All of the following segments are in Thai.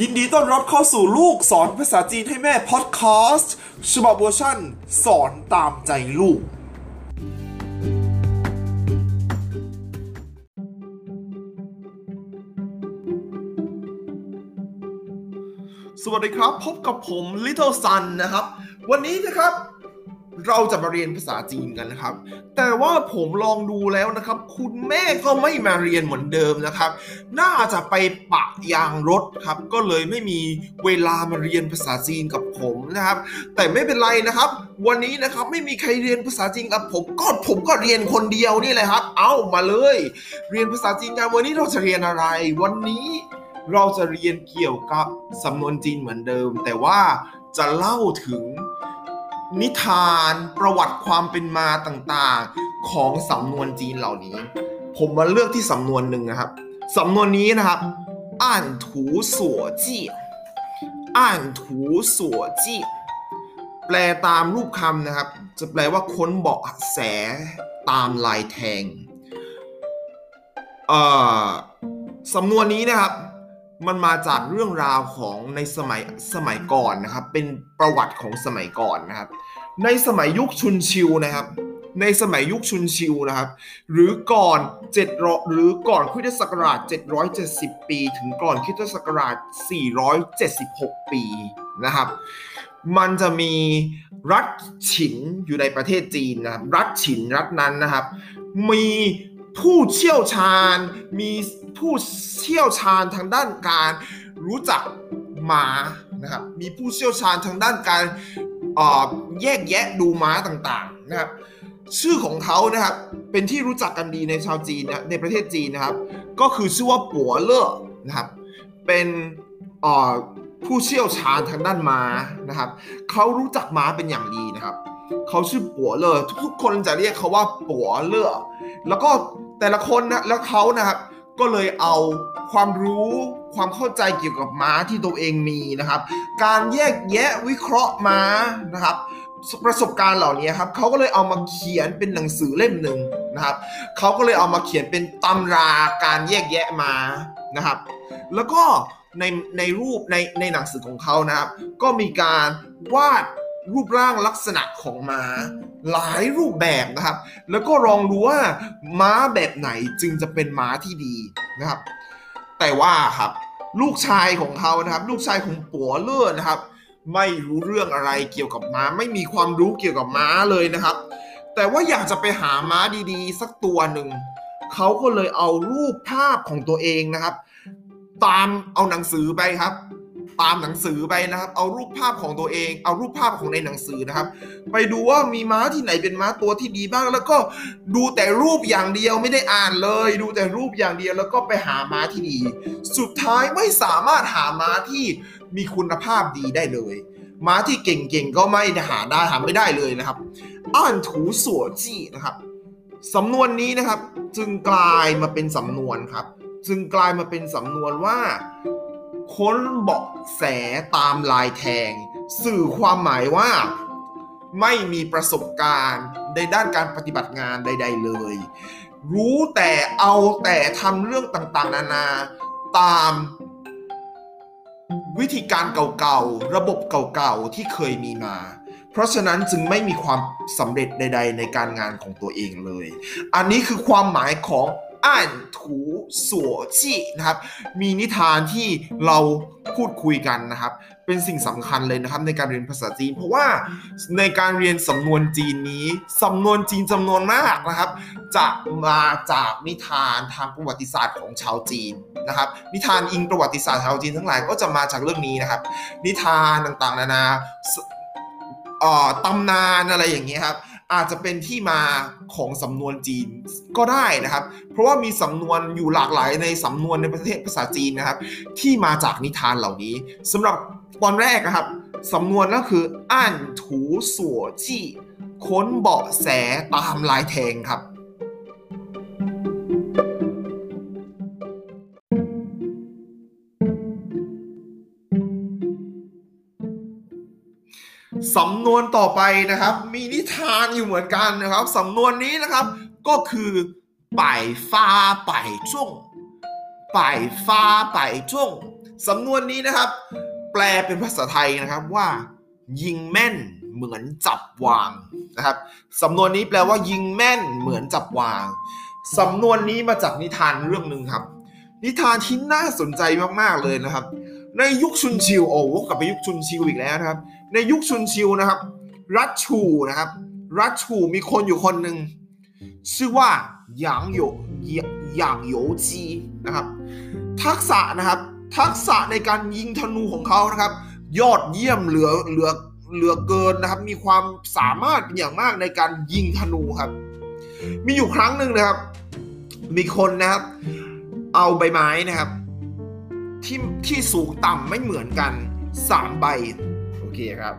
ยินดีต้อนรับเข้าสู่ลูกสอนภาษาจีนให้แม่พอดแคสต์ฉบับเวอร์ชั่น สอนตามใจลูก สวัสดีครับ พบกับผม Little Sun นะครับ วันนี้นะครับ เราจะมาเรียนภาษาจีนกันนะครับ แต่ว่าผมลองดูแล้วนะครับ คุณแม่ก็ไม่มาเรียนเหมือนเดิมนะครับ น่าจะไปปะยางรถครับ ก็เลยไม่มีเวลามาเรียนภาษาจีนกับผมนะครับ แต่ไม่เป็นไรนะครับ วันนี้นะครับไม่มีใครเรียนภาษาจีนกับผมก็ผมก็เรียนคนเดียวนี่แหละครับ เอามาเลย เรียนภาษาจีนกันวันนี้เราจะเรียนอะไร วันนี้เราจะเรียนเกี่ยวกับสำนวนจีนเหมือนเดิม แต่ว่าจะเล่าถึง นิทานประวัติความเป็นมาต่างๆ ของสำนวนจีนเหล่านี้ ผมมาเลือกที่สำนวนหนึ่งนะครับสำนวนนี้นะครับอ่านถูสัวจีอ่านถูสัวจีแปลตามรูปคำนะครับ จะแปลว่าค้นเบาะแสตามลายแทงเอ่อสำนวนนี้นะครับ มันมาจากเรื่องราวของในสมัยสมัยก่อนนะครับ เป็นประวัติของสมัยก่อนนะครับ ในสมัยยุคชุนชิวนะครับ ในสมัยยุคชุนชิวนะครับ หรือก่อน7หรือก่อนคริสตศักราช 770 ปี ถึงก่อนคริสตศักราช 476 ปีนะครับ มันจะมีรัฐฉินอยู่ในประเทศจีนนะครับ รัฐฉินรัฐนั้นนะครับ มี ผู้เชี่ยวชาญ มีผู้เชี่ยวชาญทางด้านการรู้จักม้านะครับมีผู้เชี่ยวชาญทางด้านการแยกแยะดูม้าต่างๆนะครับชื่อของเขานะครับเป็นที่รู้จักกันดีในชาวจีนนะในประเทศจีนนะครับ ก็คือชื่อว่าปัวเล่อนะครับเป็นผู้เชี่ยวชาญทางด้านม้านะครับเขารู้จักม้าเป็นอย่างดีนะครับ เขาชื่อปัวเลอทุกคนจะเรียกเขาว่าปัวเล่อแล้วก็แต่ละคนนะแล้วเขานะครับก็เลยเอาความรู้ความเข้าใจเกี่ยวกับม้าที่ตัวเองมีนะครับ การแยกแยะวิเคราะห์ม้านะครับ ประสบการณ์เหล่านี้ครับเขาก็เลยเอามาเขียนเป็นหนังสือเล่มหนึ่งนะครับเขาก็เลยเอามาเขียนเป็นตำราการแยกแยะม้านะครับ แล้วก็ในในรูปในในหนังสือของเขานะครับ ก็มีการวาด รูปร่างลักษณะของม้าหลายรูปแบบนะครับ แล้วก็ลองดูว่าม้าแบบไหนจึงจะเป็นม้าที่ดีนะครับ แต่ว่าครับ ลูกชายของเขานะครับ ลูกชายของปัวเลื่อนะครับ ไม่รู้เรื่องอะไรเกี่ยวกับม้า ไม่มีความรู้เกี่ยวกับม้าเลยนะครับ แต่ว่าอยากจะไปหาม้าดีๆ สักตัวหนึ่งเขาก็เลยเอารูปภาพของตัวเองนะครับ ตามเอาหนังสือไปครับ ตามหนังสือไปนะครับ เอารูปภาพของตัวเอง เอารูปภาพของในหนังสือนะครับ ไปดูว่ามีม้าที่ไหนเป็นม้าตัวที่ดีบ้าง แล้วก็ดูแต่รูปอย่างเดียวไม่ได้อ่านเลย ดูแต่รูปอย่างเดียวแล้วก็ไปหาม้าที่ดี สุดท้ายไม่สามารถหาม้าที่มีคุณภาพดีได้เลยม้าที่เก่งๆก็ไม่หาได้หาไม่ได้เลยนะครับ อ่านถูสัวจี้นะครับสำนวนนี้นะครับ จึงกลายมาเป็นสำนวนครับ จึงกลายมาเป็นสำนวนว่า ค้นเบาะแสตามลายแทง สื่อความหมายว่าไม่มีประสบการณ์ในด้านการปฏิบัติงานใด ๆ เลย รู้แต่เอาแต่ทำเรื่องต่างๆ นานาตามวิธีการเก่าๆ ระบบเก่าๆ ที่เคยมีมา เพราะฉะนั้นจึงไม่มีความสำเร็จใด ๆ ในการงานของตัวเองเลย อันนี้คือความหมายของ อ่านถูสัวจีนะครับ มีนิทานที่เราพูดคุยกันนะครับ เป็นสิ่งสำคัญเลยนะครับในการเรียนภาษาจีน เพราะว่าในการเรียนสำนวนจีนนี้สำนวนจีนจำนวนมากนะครับ จะมาจากนิทานทางประวัติศาสตร์ของชาวจีนนะครับ นิทานอิงประวัติศาสตร์ชาวจีนทั้งหลายก็จะมาจากเรื่องนี้นะครับ นิทานต่างๆ นานาตำนานอะไรอย่างเงี้ยครับ อาจจะเป็นที่มาของสำนวนจีนก็ได้นะครับ เพราะว่ามีสำนวนอยู่หลากหลายในสำนวนในประเทศภาษาจีนนะครับ ที่มาจากนิทานเหล่านี้สำหรับตอนแรกนะครับสำนวนก็คืออ่านถูสัวจี้ค้นเบาะแสตามลายแทงครับ สำนวนต่อไปนะครับ มีนิทานอยู่เหมือนกันนะครับสำนวนนี้นะครับ ก็คือป่ายฟ้าป่ายจ้งป่ายฟ้าป่ายจ้งสำนวนนี้นะครับ แปลเป็นภาษาไทยนะครับว่า ยิงแม่นเหมือนจับวางนะครับสำนวนนี้แปลว่า ยิงแม่นเหมือนจับวางสำนวนนี้มาจากนิทานเรื่องหนึ่งครับ นิทานที่น่าสนใจมากๆเลยนะครับ ในยุคชุนชิวโอ้วกลับไปยุคชุนชิวอีกแล้วนะครับ ในยุคชุนชิวนะครับ รัชชูนะครับ รัชชูมีคนอยู่คนหนึ่งชื่อว่าหยางโยหยางโยจีนะครับ ทักษะนะครับ ทักษะในการยิงธนูของเขานะครับ ยอดเยี่ยมเหลือเหลือเหลือเกินนะครับ มีความสามารถเป็นอย่างมากในการยิงธนูครับ มีอยู่ครั้งหนึ่งนะครับ มีคนนะครับ เอาใบไม้นะครับ ที่ที่สูงต่ำไม่เหมือนกันสามใบโอเคครับ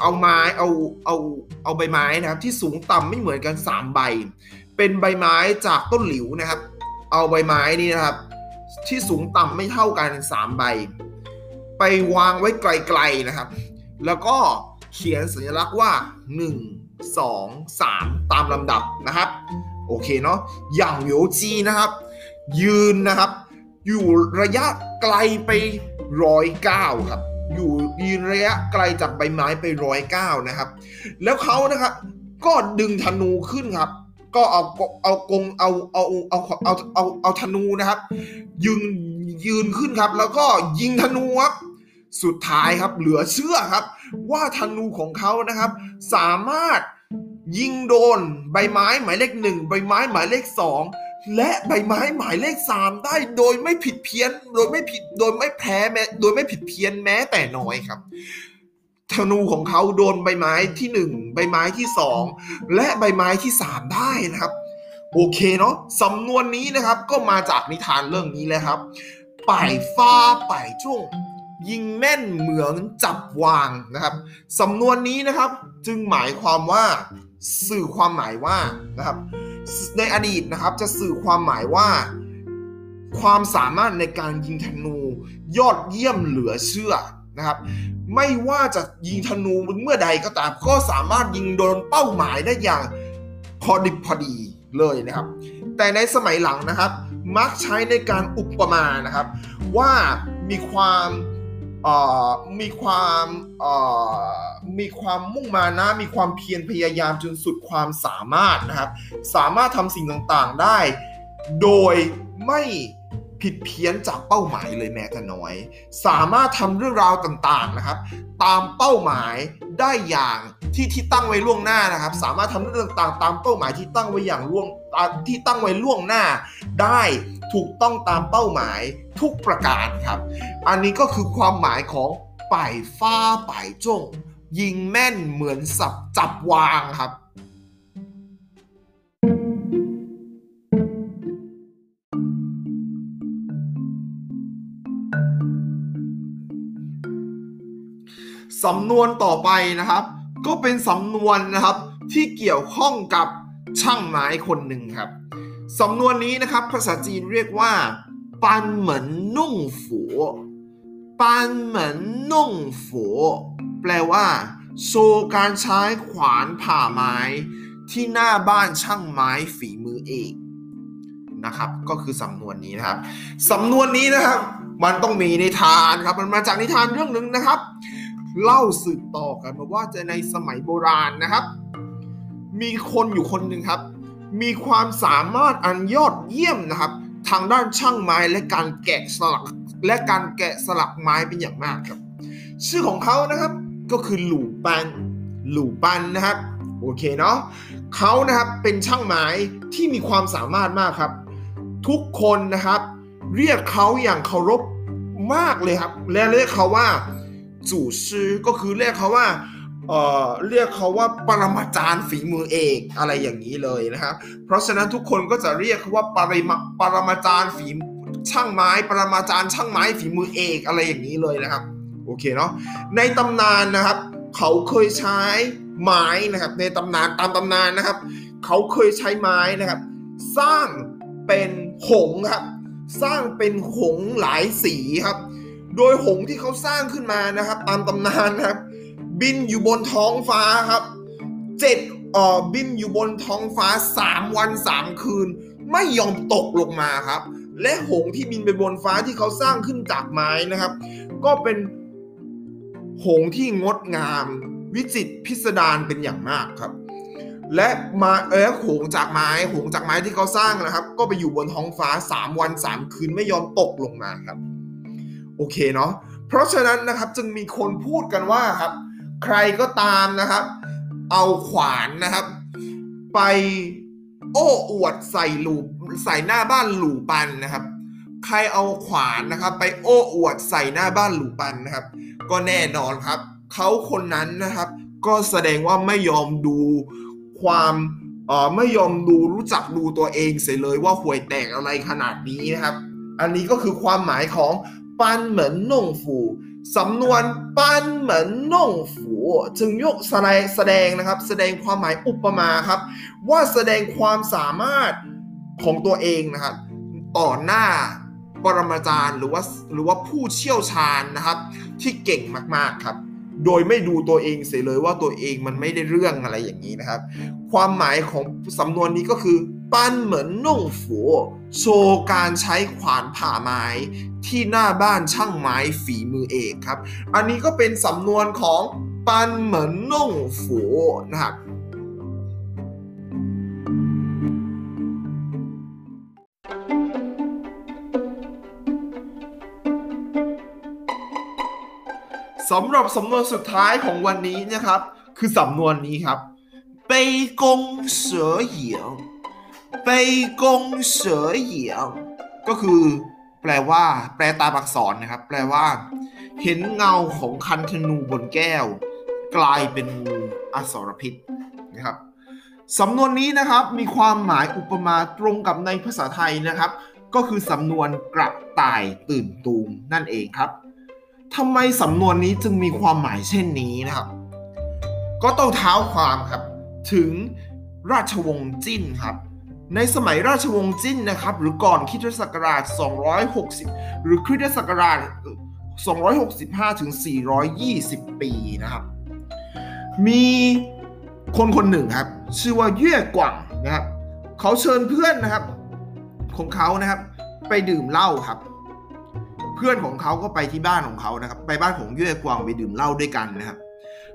เอาไม้เอาเอาเอาใบไม้นะครับ ที่สูงต่ำไม่เหมือนกันสามใบ เป็นใบไม้จากต้นหลิวนะครับ เอาใบไม้นี่นะครับ ที่สูงต่ำไม่เท่ากันสามใบ ไปวางไว้ไกลๆนะครับ แล้วก็เขียนสัญลักษณ์ว่า 1 2 3 ตามลำดับนะครับ โอเคเนาะอย่างโยจีนะครับ ยืนนะครับ อยู่ระยะไกลไปร้อยเก้าครับ อยู่ยืนระยะไกลจากใบไม้ไปร้อยเก้านะครับ แล้วเขานะครับก็ดึงธนูขึ้นครับ ก็เอาเอากงเอาเอาเอาเอาเอาเอาธนูนะครับ ยืนยืนขึ้นครับ แล้วก็ยิงธนูครับสุดท้ายครับเหลือเชื่อครับ ว่าธนูของเขานะครับ สามารถยิงโดนใบไม้หมายเลขหนึ่งใบไม้หมายเลขสอง และใบไม้หมายเลขสามได้โดยไม่ผิดเพี้ยน โดยไม่ผิดโดยไม่แพ้แม้โดยไม่ผิดเพี้ยนแม้แต่น้อยครับธนูของเขาโดนใบไม้ที่หนึ่งใบไม้ที่สองและใบไม้ที่สามได้นะครับ โอเคเนาะสำนวนนี้นะครับก็มาจากนิทานเรื่องนี้เลยครับป่ายฟ้าป่ายจุ้งยิงแม่นเหมือนจับวางนะครับสำนวนนี้นะครับจึงหมายความว่าสื่อความหมายว่านะครับ ในอดีตนะครับจะสื่อความหมายว่า ความสามารถในการยิงธนูยอดเยี่ยมเหลือเชื่อนะครับไม่ว่าจะยิงธนูเมื่อใดก็ตามก็สามารถยิงโดนเป้าหมายได้อย่างพอดิบพอดีเลยนะครับ แต่ในสมัยหลังนะครับ มักใช้ในการอุปมานะครับ ว่ามีความ มีความมีความมุ่งมานะ มีความเพียรพยายามจนสุดความสามารถนะครับ สามารถทำสิ่งต่างๆได้ โดยไม่ ผิดเพี้ยนจากเป้าหมายเลยแม้แต่น้อย สามารถทำเรื่องราวต่างๆนะครับ ตามเป้าหมายได้อย่างที่ที่ตั้งไว้ล่วงหน้านะครับ สามารถทำเรื่องต่างๆ ตามเป้าหมายที่ตั้งไว้อย่างล่วงที่ตั้งไว้ล่วงหน้า ได้ถูกต้องตามเป้าหมายทุกประการครับ อันนี้ก็คือความหมายของป่ายฟ้าป่ายจงยิงแม่นเหมือนสับจับวางครับ สำนวนต่อไปนะครับ ก็เป็นสำนวนนะครับที่เกี่ยวข้องกับช่างไม้คนหนึ่งครับสำนวนนี้นะครับ ภาษาจีนเรียกว่าปันเหมือนนุ่งฝูปันเหมือนนุ่งฝูแปลว่า โชว์การใช้ขวานผ่าไม้ ที่หน้าบ้านช่างไม้ฝีมือเอกนะครับ ก็คือสำนวนนี้นะครับสำนวนนี้นะครับ มันต้องมีนิทานครับ มันมาจากนิทานเรื่องหนึ่งนะครับ เล่าสืบต่อกันมาว่าจะในสมัยโบราณนะครับ มีคนอยู่คนหนึ่งครับ มีความสามารถอันยอดเยี่ยมนะครับ ทางด้านช่างไม้และการแกะสลัก และการแกะสลักไม้เป็นอย่างมากครับ ชื่อของเขานะครับก็คือหลู่ปันหลู่ปันนะครับโอเคเนาะเขานะครับเป็นช่างไม้ที่มีความสามารถมากครับ ทุกคนนะครับ เรียกเขาอย่างเคารพมากเลยครับ และเรียกเขาว่า จู่ชื่อก็คือเรียกเขาว่าเอ่อเรียกเขาว่าปรมาจารย์ฝีมือเอกอะไรอย่างนี้เลยนะครับ เพราะฉะนั้นทุกคนก็จะเรียกเขาว่าปริมาปรมาจารย์ฝีช่างไม้ ปรมาจารย์ช่างไม้ฝีมือเอกอะไรอย่างนี้เลยนะครับโอเคเนาะในตำนานนะครับ เขาเคยใช้ไม้นะครับ ในตำนานตามตำนานนะครับ เขาเคยใช้ไม้นะครับ สร้างเป็นหงครับ สร้างเป็นหงหลายสีครับ โดยหงที่เขาสร้างขึ้นมานะครับ ตามตำนานนะครับ บินอยู่บนท้องฟ้าครับเจ็ดเอ่อบินอยู่บนท้องฟ้าสามวันสามคืน ไม่ยอมตกลงมาครับ และหงที่บินไปบนฟ้าที่เขาสร้างขึ้นจากไม้นะครับ ก็เป็นหงที่งดงาม วิจิตรพิสดารเป็นอย่างมากครับ และมาเออหงจากไม้หงจากไม้ที่เขาสร้างนะครับ ก็ไปอยู่บนท้องฟ้า 3 วัน 3 คืนไม่ยอมตกลงมาครับ โอเคเนาะเพราะฉะนั้นนะครับจึงมีคนพูดกันว่าครับ ใครก็ตามนะครับ เอาขวานนะครับ ไปโอ้อวดใส่หลูใส่หน้าบ้านหลูปันนะครับ ใครเอาขวานนะครับ ไปโอ้อวดใส่หน้าบ้านหลูปันนะครับ ก็แน่นอนครับเขาคนนั้นนะครับ ก็แสดงว่าไม่ยอมดูความเออไม่ยอมดูรู้จักดูตัวเองเสียเลยว่าห่วยแตกอะไรขนาดนี้นะครับ อันนี้ก็คือความหมายของ 班门弄斧สำนวนปันเหมือนน่งฝูจึงยกแสดงแสดงนะครับ แสดงความหมายอุปมาครับ ว่าแสดงความสามารถของตัวเองนะครับ ต่อหน้าปรมาจารย์หรือว่าหรือว่าผู้เชี่ยวชาญนะครับ ที่เก่งมากๆครับ โดยไม่ดูตัวเองเสียเลยว่าตัวเองมันไม่ได้เรื่องอะไรอย่างนี้นะครับ ความหมายของสำนวนนี้ก็คือ ปั้นเหมือนนุ่งฝูโชว์การใช้ขวานผ่าไม้ที่หน้าบ้านช่างไม้ฝีมือเอกครับ อันนี้ก็เป็นสำนวนของปั้นเหมือนนุ่งฝูนะครับ สำหรับสำนวนสุดท้ายของวันนี้นะครับ คือสำนวนนี้ครับไปกงเสือเหยียงไปกงเสือเหยียก็คือแปลว่า แปลตามอักษรนะครับ แปลว่า เห็นเงาของคันธนูบนแก้ว กลายเป็นงูอสรพิษนะครับสำนวนนี้นะครับมีความหมายอุปมาตรงกับในภาษาไทยนะครับ ก็คือสำนวนกระต่ายตื่นตูมนั่นเองครับ ทำไมสำนวนนี้จึงมีความหมายเช่นนี้นะครับ ก็ต้องเท้าความครับ ถึงราชวงศ์จิ้นครับ ในสมัยราชวงศ์จิ้นนะครับ หรือก่อนคริสตศักราช 260 หรือคริสตศักราช 265 ถึง 420 ปีนะครับ มีคนคนหนึ่งครับ ชื่อว่าเย่กว่างนะครับ เขาเชิญเพื่อนนะครับ ของเขานะครับ ไปดื่มเหล้าครับ พื่อนของเขาก็ไปที่บ้านของเขานะครับ ไปบ้านของเย่กวางไปดื่มเหล้าด้วยกันนะครับ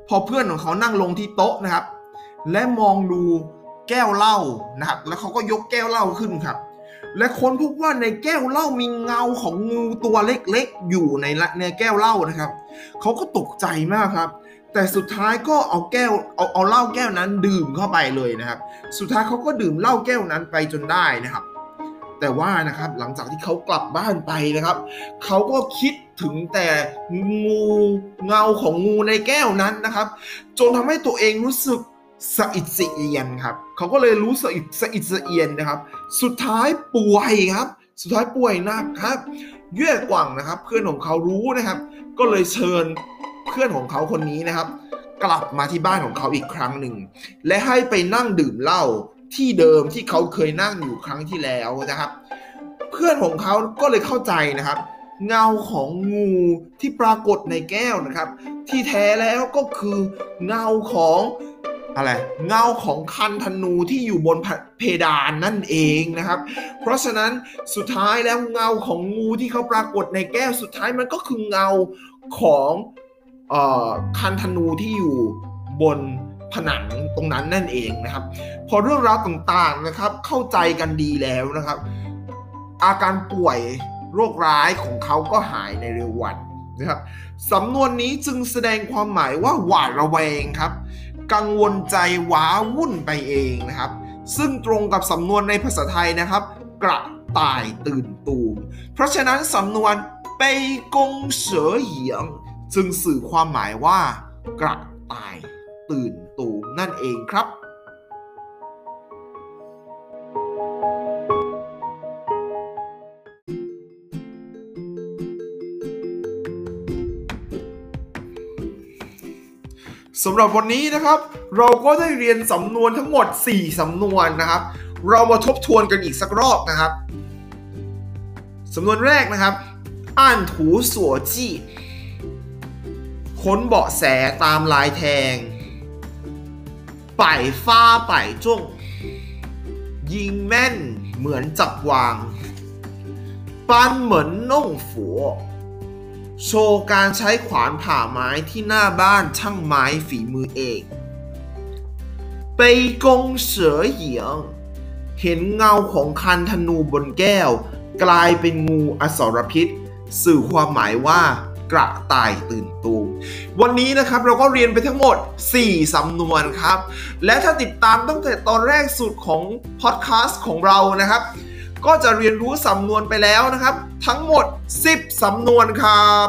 พอเพื่อนของเขานั่งลงที่โต๊ะนะครับ และมองดูแก้วเหล้านะครับ แล้วเขาก็ยกแก้วเหล้าขึ้นครับ และค้นพบว่าในแก้วเหล้ามีเงาของงูตัวเล็กๆ อยู่ในในแก้วเหล้านะครับ เขาก็ตกใจมากครับ แต่สุดท้ายก็เอาแก้วเอาเอาเหล้าแก้วนั้นดื่มเข้าไปเลยนะครับ สุดท้ายเขาก็ดื่มเหล้าแก้วนั้นไปจนได้นะครับ แต่ว่านะครับหลังจากที่เขากลับบ้านไปนะครับเขาก็คิดถึงแต่งูเงาของงูในแก้วนั้นนะครับจนทำให้ตัวเองรู้สึกสะอิดสะเอียนครับเขาก็เลยรู้สะอิดสะอิดสะเอียนนะครับ สุดท้ายป่วยครับ สุดท้ายป่วยหนักครับเย่กว่างนะครับ เพื่อนของเขารู้นะครับ ก็เลยเชิญเพื่อนของเขาคนนี้นะครับ กลับมาที่บ้านของเขาอีกครั้งหนึ่ง และให้ไปนั่งดื่มเหล้า ที่เดิมที่เขาเคยนั่งอยู่ครั้งที่แล้วนะครับ เพื่อนของเขาก็เลยเข้าใจนะครับ เงาของงูที่ปรากฏในแก้วนะครับ ที่แท้แล้วก็คือเงาของอะไรเงาของคันธนูที่อยู่บนเพดานนั่นเองนะครับ เพราะฉะนั้นสุดท้ายแล้วเงาของงูที่เขาปรากฏในแก้วสุดท้ายมันก็คือเงาของเอ่อคันธนูที่อยู่บน ผนังตรงนั้นนั่นเองนะครับ พอเรื่องราวต่างๆนะครับ เข้าใจกันดีแล้วนะครับ อาการป่วยโรคร้ายของเขาก็หายในเร็ววันนะครับสำนวนนี้จึงแสดงความหมายว่าหวาดระแวงครับ กังวลใจว้าวุ่นไปเองนะครับ ซึ่งตรงกับสำนวนในภาษาไทยนะครับ กระต่ายตื่นตูม เพราะฉะนั้นสำนวนไปกงเสือเหยียง จึงสื่อความหมายว่ากระต่าย ตื่นตูมนั่นเองครับสำหรับวันนี้นะครับ เราก็ได้เรียนสำนวนทั้งหมด 4 สำนวนนะครับ เรามาทบทวนกันอีกสักรอบนะครับ สำนวนแรกนะครับอ่านถูสัวจี้ค้นเบาะแสตามลายแทง ป่ายฟ้าป่ายจ้งยิงแม่นเหมือนจับวางปันเหมือนน่งฝัวโชว์การใช้ขวานผ่าไม้ที่หน้าบ้านช่างไม้ฝีมือเองไปกงเสือเหยียง เห็นเงาของคันธนูบนแก้ว กลายเป็นงูอสรพิษ สื่อความหมายว่า ระต่ายตื่นตูม วันนี้นะครับเราก็เรียนไปทั้งหมด 4 สำนวนครับ และถ้าติดตามตั้งแต่ตอนแรกสุดของพอดแคสต์ของเรานะครับ ก็จะเรียนรู้สำนวนไปแล้วนะครับ ทั้งหมด 10 สำนวนครับ